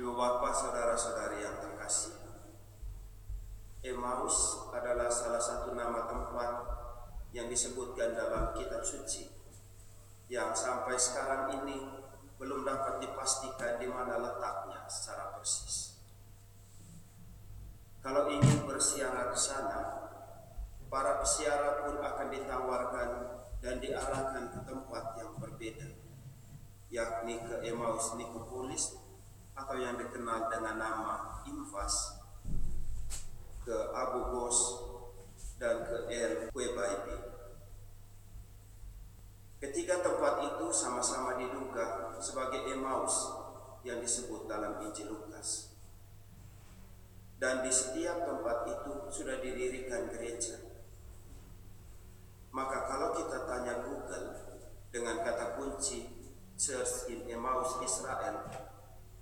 Ibu bapak saudara-saudari yang terkasih Emmaus adalah salah satu nama tempat yang disebutkan dalam kitab suci yang sampai sekarang ini belum dapat dipastikan di mana letaknya secara persis. Kalau ingin bersiaran ke sana, para pesiara pun akan ditawarkan dan diarahkan ke tempat yang berbeda, yakni ke Emmaus Nikopolis atau yang dikenal dengan nama Infas, ke Abu Gos dan ke El Quebaibi. Ketiga tempat itu sama-sama diduga sebagai Emmaus yang disebut dalam Injil Lukas. Dan di setiap tempat itu sudah didirikan gereja. Maka kalau kita tanya Google dengan kata kunci Church in Emmaus Israel,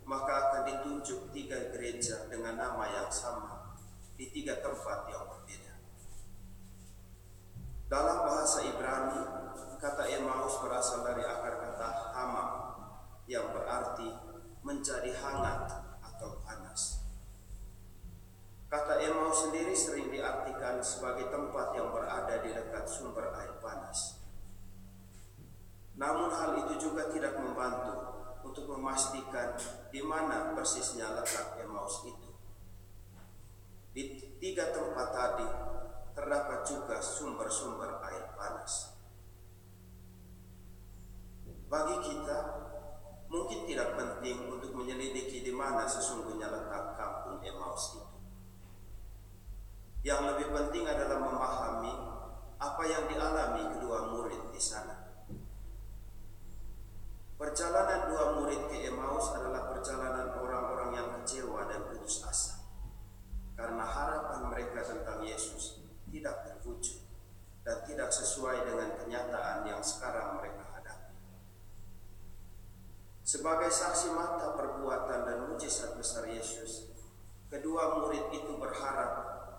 maka akan ditunjuk tiga gereja dengan nama yang sama di tiga tempat yang berbeda. Dalam bahasa Ibrani, kata Emmaus berasal dari akar kata hama yang berarti menjadi hangat atau panas. Kata Emmaus sendiri sering diartikan sebagai tempat yang berada di dekat sumber air panas. Namun hal itu juga tidak membantu untuk memastikan di mana persisnya letak Emmaus itu. Di tiga tempat tadi terdapat juga sumber-sumber air panas. Bagi kita, mungkin tidak penting untuk menyelidiki di mana sesungguhnya letak kampung Emmaus itu. Yang lebih penting adalah memahami apa yang dialami kedua murid di sana. Perjalanan dua murid ke Emmaus adalah perjalanan orang-orang yang kecewa dan putus asa karena harapan mereka tentang Yesus tidak terwujud dan tidak sesuai dengan kenyataan yang sekarang mereka hadapi. Sebagai saksi mata perbuatan dan mujizat besar Yesus, kedua murid itu berharap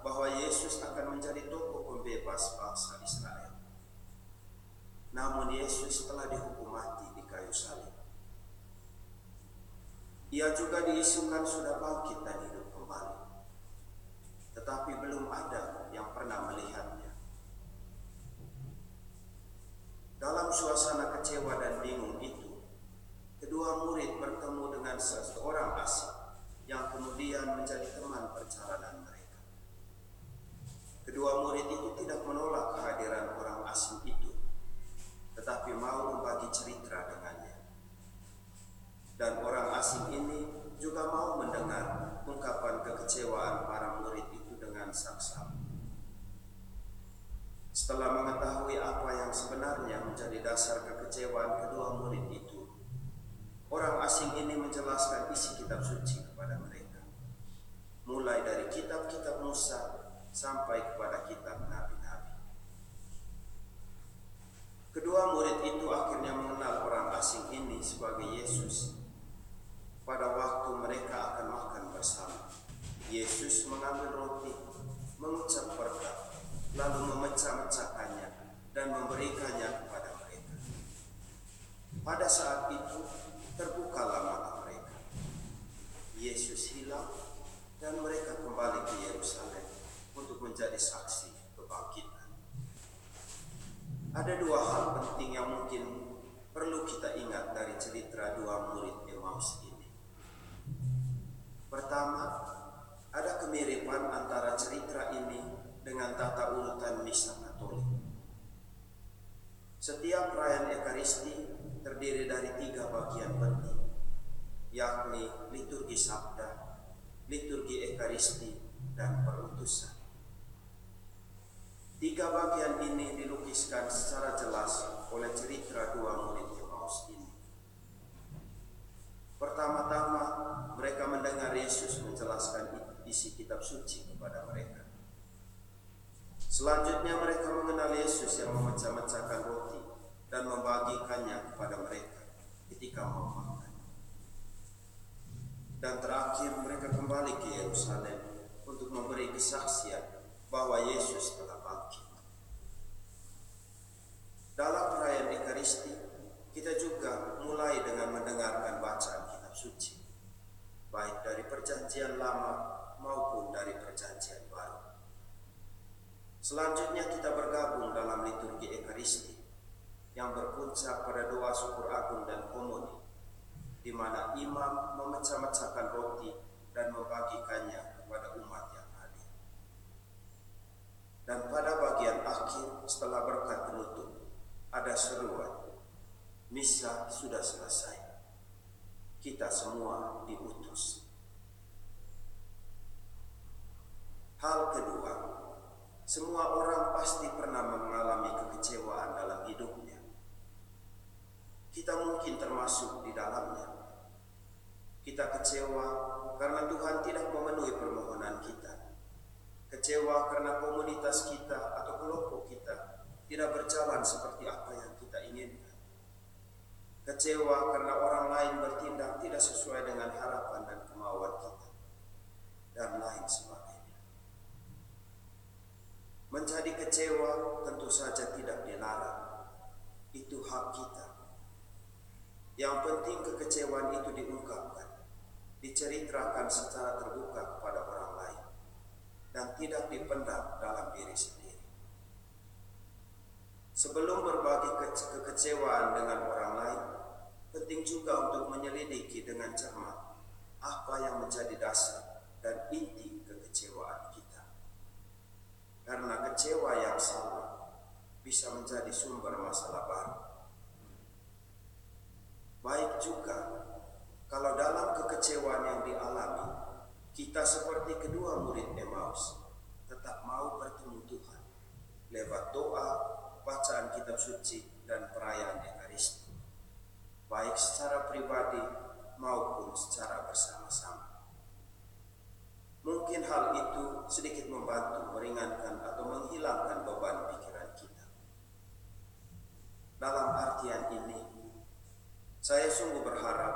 bahwa Yesus akan menjadi tokoh pembebas bangsa Israel. Namun Yesus telah dihukum mati di kayu salib. Ia juga diisukan sudah bangkit dan hidup kembali. Tetapi belum ada yang pernah melihatnya. Dalam suasana kecewa dan bingung itu, kedua murid bertemu dengan seseorang asing yang kemudian menjadi teman perjalanan mereka. Kedua murid itu tidak menolak kehadiran orang asing itu, tetapi mau membagi cerita dengannya. Dan orang asing ini juga mau mendengar ungkapan kekecewaan para murid itu dengan saksama. Setelah mengetahui apa yang sebenarnya menjadi dasar kekecewaan kedua murid itu, orang asing ini menjelaskan isi kitab suci kepada mereka. Mulai dari kitab-kitab Musa sampai kepada kitab nabi-nabi. Kedua murid itu akhirnya mengenal orang asing ini sebagai Yesus. Pada waktu mereka akan makan bersama, Yesus mengambil roti, mengucap berkat, lalu memecah-mecahkannya dan memberikannya kepada mereka. Pada saat itu, terbukalah mata mereka. Yesus hilang dan mereka kembali ke Yerusalem untuk menjadi saksi kebangkitan. Ada dua hal penting yang mungkin perlu kita ingat dari cerita dua murid Emmaus ini. Pertama, ada kemiripan antara cerita ini dengan tata urutan misa Katolik. Setiap perayaan Ekaristi terdiri dari tiga bagian penting, yakni liturgi sabda, liturgi Ekaristi, dan perutusan. Tiga bagian ini dilukiskan secara jelas oleh cerita dua murid Emmaus ini. Pertama-tama mereka mendengar Yesus menjelaskan isi kitab suci kepada mereka. Selanjutnya mereka mengenal Yesus yang memecah-mecahkan roti dan membagikannya kepada mereka ketika mau makan. Dan terakhir mereka kembali ke Yerusalem untuk memberi kesaksian bahwa Yesus telah bangkit. Dalam perayaan Ekaristi, kita juga mulai dengan mendengarkan bacaan kitab suci, baik perjanjian lama maupun dari perjanjian baru. Selanjutnya kita bergabung dalam liturgi Ekaristi yang berpuncak pada doa syukur agung dan komuni, di mana imam memecah-mecahkan roti dan membagikannya kepada umat yang hadir. Dan pada bagian akhir setelah berkat penutup, ada seruan, Misa sudah selesai. Kita semua diutus. Hal kedua, semua orang pasti pernah mengalami kekecewaan dalam hidupnya. Kita mungkin termasuk di dalamnya. Kita kecewa karena Tuhan tidak memenuhi permohonan kita. Kecewa karena komunitas kita atau kelompok kita tidak berjalan seperti apa yang kita inginkan. Kecewa karena orang lain bertindak tidak sesuai dengan harapan dan kemauan kita. Dan lain sebagainya. Menjadi kecewa tentu saja tidak dilarang. Itu hak kita. Yang penting kekecewaan itu diungkapkan diceritakan secara terbuka kepada orang lain dan tidak dipendam dalam diri sendiri. Sebelum berbagi ke kekecewaan dengan orang lain, penting juga untuk menyelidiki dengan cermat apa yang menjadi dasar dan inti kekecewaan kita. Karena sama bisa menjadi sumber masalah baru. Baik juga kalau dalam kekecewaan yang dialami, kita seperti kedua murid Emmaus, tetap mau bertemu Tuhan lewat doa, bacaan kitab suci, dan perayaan Ekaristi, baik secara pribadi maupun secara bersama-sama. Hal itu sedikit membantu meringankan atau menghilangkan beban pikiran kita. Dalam artian ini, saya sungguh berharap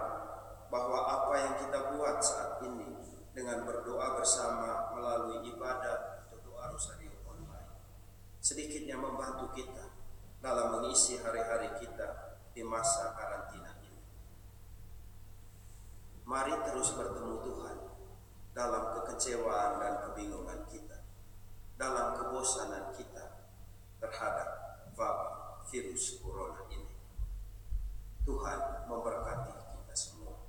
bahwa apa yang kita buat saat ini dengan berdoa bersama melalui ibadah atau doa rosario online sedikitnya membantu kita dalam mengisi hari-hari kita di masa karantina ini. Mari terus bertemu Tuhan dalam kekecewaan dan kebingungan kita, dalam kebosanan kita terhadap wabah virus corona ini. Tuhan memberkati